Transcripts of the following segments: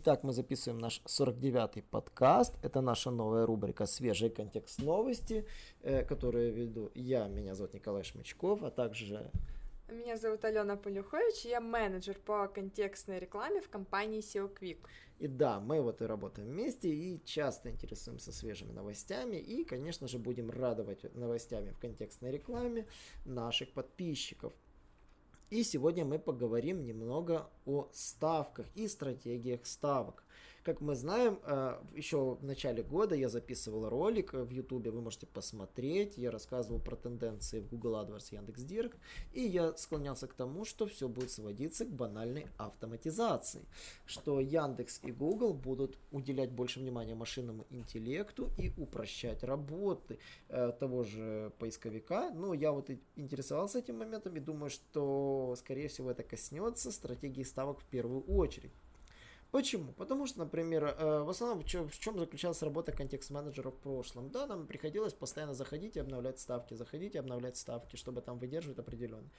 Итак, мы записываем наш 49-й подкаст. Это наша новая рубрика «Свежий контекст новости», э, которую веду я, меня зовут Николай Шмычков, а также... Меня зовут Алена Полюхович, я менеджер по контекстной рекламе в компании SEO Quick. И да, мы вот и работаем вместе и часто интересуемся свежими новостями и, конечно же, будем радовать новостями в контекстной рекламе наших подписчиков. И сегодня мы поговорим немного о ставках и стратегиях ставок. Как мы знаем, э, еще в начале года я записывал ролик в YouTube, вы можете посмотреть. Я рассказывал про тенденции в Google AdWords, Яндекс.Директ. И я склонялся к тому, что все будет сводиться к банальной автоматизации. Что Яндекс и Google будут уделять больше внимания машинному интеллекту и упрощать работы э, того же поисковика. Но я вот интересовался этим моментом и думаю, что скорее всего это коснется стратегии ставок в первую очередь. Почему? Потому что, например, э, в основном в чем, заключалась работа контекст-менеджера в прошлом? Да, нам приходилось постоянно заходить и обновлять ставки, заходить и обновлять ставки, чтобы там выдерживать определенно.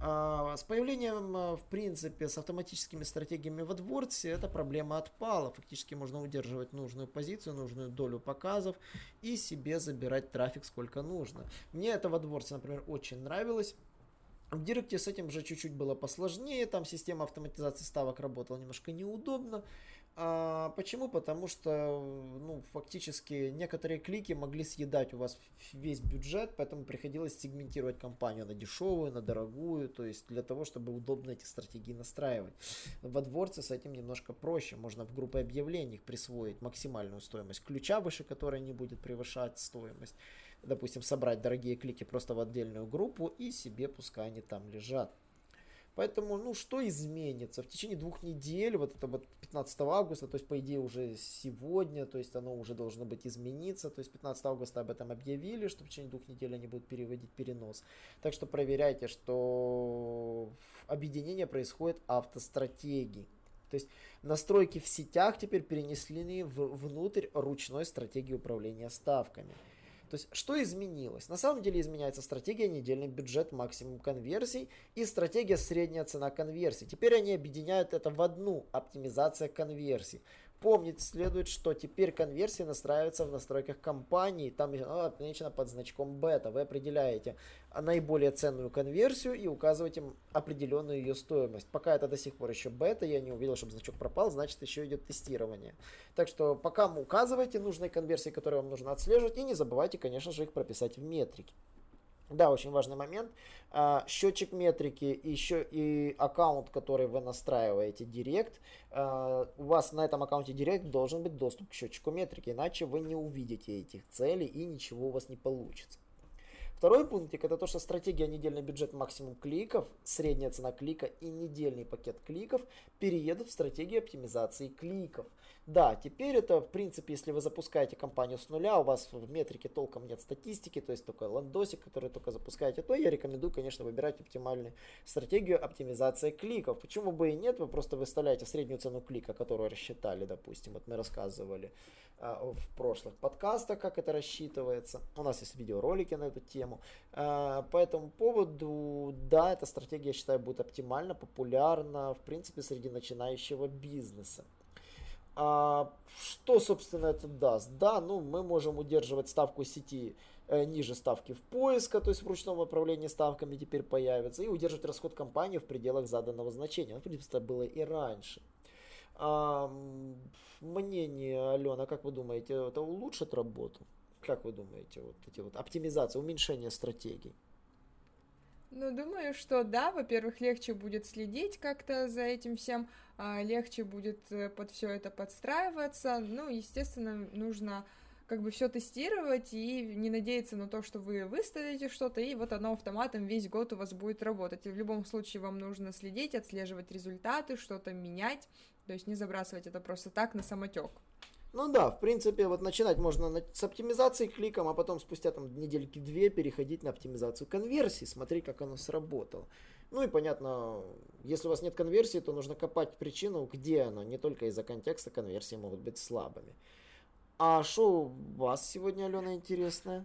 А с появлением, э, в принципе, с автоматическими стратегиями в AdWords эта проблема отпала. Фактически можно удерживать нужную позицию, нужную долю показов и себе забирать трафик сколько нужно. Мне это в AdWords, например, очень нравилось. В Директе с этим же чуть-чуть было посложнее, там система автоматизации ставок работала немножко неудобно. А почему? Потому что, ну, фактически некоторые клики могли съедать у вас весь бюджет, поэтому приходилось сегментировать компанию на дешевую, на дорогую, то есть для того, чтобы удобно эти стратегии настраивать. В AdWords с этим немножко проще, можно в группы объявлений присвоить максимальную стоимость ключа, выше которой не будет превышать стоимость допустим, собрать дорогие клики просто в отдельную группу и себе пускай они там лежат. Поэтому, ну, что изменится? В течение двух недель, вот это вот 15 августа, то есть, по идее, уже сегодня, то есть, оно уже должно быть измениться. То есть, 15 августа об этом объявили, что в течение двух недель они будут переводить перенос. Так что проверяйте, что объединение происходит автостратегии. То есть настройки в сетях теперь перенесли внутрь ручной стратегии управления ставками. То есть, что изменилось? На самом деле изменяется стратегия недельный бюджет максимум конверсий и стратегия средняя цена конверсий. Теперь они объединяют это в одну оптимизация конверсий. Помнить следует, что теперь конверсии настраиваются в настройках компании, там оно отмечено под значком бета. Вы определяете наиболее ценную конверсию и указываете определенную ее стоимость. Пока это до сих пор еще бета, я не увидел, чтобы значок пропал, значит еще идет тестирование. Так что пока указывайте нужные конверсии, которые вам нужно отслеживать, и не забывайте, конечно же, их прописать в метрике. Да, очень важный момент. А, счетчик метрики и еще и аккаунт, который вы настраиваете Директ. А, у вас на этом аккаунте Директ должен быть доступ к счетчику метрики, иначе вы не увидите этих целей и ничего у вас не получится. Второй пунктик это то, что стратегия недельный бюджет максимум кликов, средняя цена клика и недельный пакет кликов переедут в стратегию оптимизации кликов. Да, теперь это в принципе, если вы запускаете компанию с нуля, у вас в метрике толком нет статистики, то есть только ландосик, который только запускаете, то я рекомендую, конечно, выбирать оптимальную стратегию оптимизации кликов. Почему бы и нет, вы просто выставляете среднюю цену клика, которую рассчитали, допустим, вот мы рассказывали в прошлых подкастах, как это рассчитывается. У нас есть видеоролики на эту тему. Э, по этому поводу, да, эта стратегия, я считаю, будет оптимальна, популярна, в принципе, среди начинающего бизнеса. А что, собственно, это даст? Да, ну, мы можем удерживать ставку сети э, ниже ставки в поиска, то есть в ручном управлении ставками теперь появится, и удерживать расход компании в пределах заданного значения. Ну, в принципе, это было и раньше. А, мнение, Алена, как вы думаете, это улучшит работу? Как вы думаете, вот эти вот оптимизация, уменьшение стратегий? Ну, думаю, что да, во-первых, легче будет следить как-то за этим всем, а, легче будет э, под все это подстраиваться. Ну, естественно, нужно как бы все тестировать и не надеяться на то, что вы выставите что-то, и вот оно автоматом весь год у вас будет работать. И в любом случае вам нужно следить, отслеживать результаты, что-то менять, то есть не забрасывать это просто так на самотек. Ну да, в принципе, вот начинать можно с оптимизации кликом, а потом спустя там недельки две переходить на оптимизацию конверсии, смотреть, как оно сработало. Ну и понятно, если у вас нет конверсии, то нужно копать причину, где оно. Не только из-за контекста конверсии могут быть слабыми. А что у вас сегодня, Алена, интересное?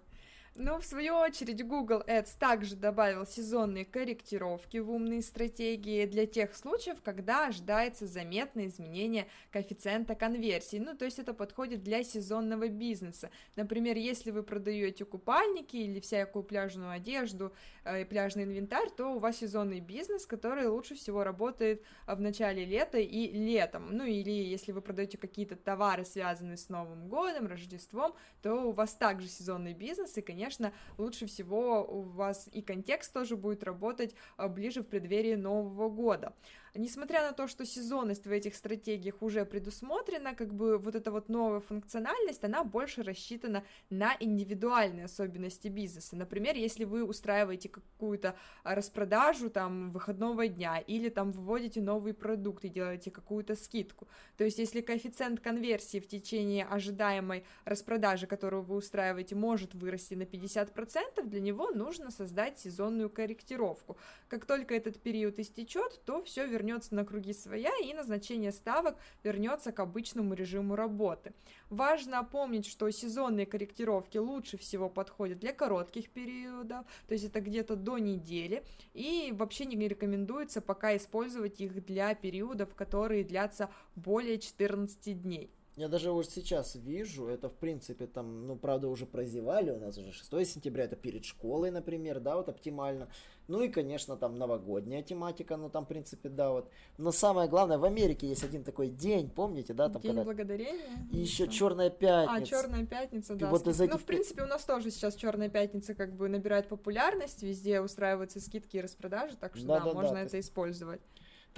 Но в свою очередь Google Ads также добавил сезонные корректировки в умные стратегии для тех случаев, когда ожидается заметное изменение коэффициента конверсии. Ну, то есть это подходит для сезонного бизнеса. Например, если вы продаете купальники или всякую пляжную одежду э, и пляжный инвентарь, то у вас сезонный бизнес, который лучше всего работает в начале лета и летом. Ну, или если вы продаете какие-то товары, связанные с Новым годом, Рождеством, то у вас также сезонный бизнес, и, конечно, конечно, лучше всего у вас и контекст тоже будет работать а, ближе в преддверии Нового года. Несмотря на то, что сезонность в этих стратегиях уже предусмотрена, как бы вот эта вот новая функциональность, она больше рассчитана на индивидуальные особенности бизнеса. Например, если вы устраиваете какую-то распродажу там выходного дня или там выводите новый продукт и делаете какую-то скидку. То есть, если коэффициент конверсии в течение ожидаемой распродажи, которую вы устраиваете, может вырасти на 50%, для него нужно создать сезонную корректировку. Как только этот период истечет, то все вернется вернется на круги своя, и назначение ставок вернется к обычному режиму работы. Важно помнить, что сезонные корректировки лучше всего подходят для коротких периодов, то есть это где-то до недели, и вообще не рекомендуется пока использовать их для периодов, которые длятся более 14 дней. Я даже вот сейчас вижу, это в принципе там, ну правда уже прозевали, у нас уже 6 сентября, это перед школой, например, да, вот оптимально. Ну и, конечно, там новогодняя тематика, ну там, в принципе, да, вот. Но самое главное, в Америке есть один такой день, помните, да? Там, день когда... благодарения. И еще Черная пятница. А, Черная пятница, да. И вот из этих... Ну, в принципе, у нас тоже сейчас Черная пятница как бы набирает популярность, везде устраиваются скидки и распродажи, так что да, да, да можно да, это есть... использовать.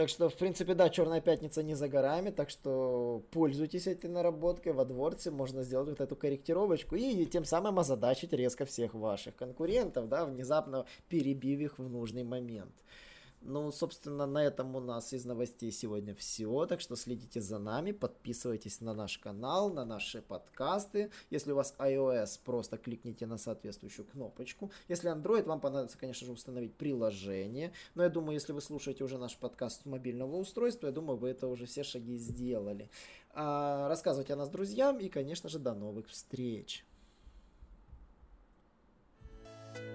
Так что, в принципе, да, Черная пятница не за горами, так что пользуйтесь этой наработкой во дворце, можно сделать вот эту корректировочку и тем самым озадачить резко всех ваших конкурентов, да, внезапно перебив их в нужный момент. Ну, собственно, на этом у нас из новостей сегодня все. Так что следите за нами, подписывайтесь на наш канал, на наши подкасты. Если у вас iOS, просто кликните на соответствующую кнопочку. Если Android, вам понадобится, конечно же, установить приложение. Но я думаю, если вы слушаете уже наш подкаст с мобильного устройства, я думаю, вы это уже все шаги сделали. А, рассказывайте о нас друзьям и, конечно же, до новых встреч.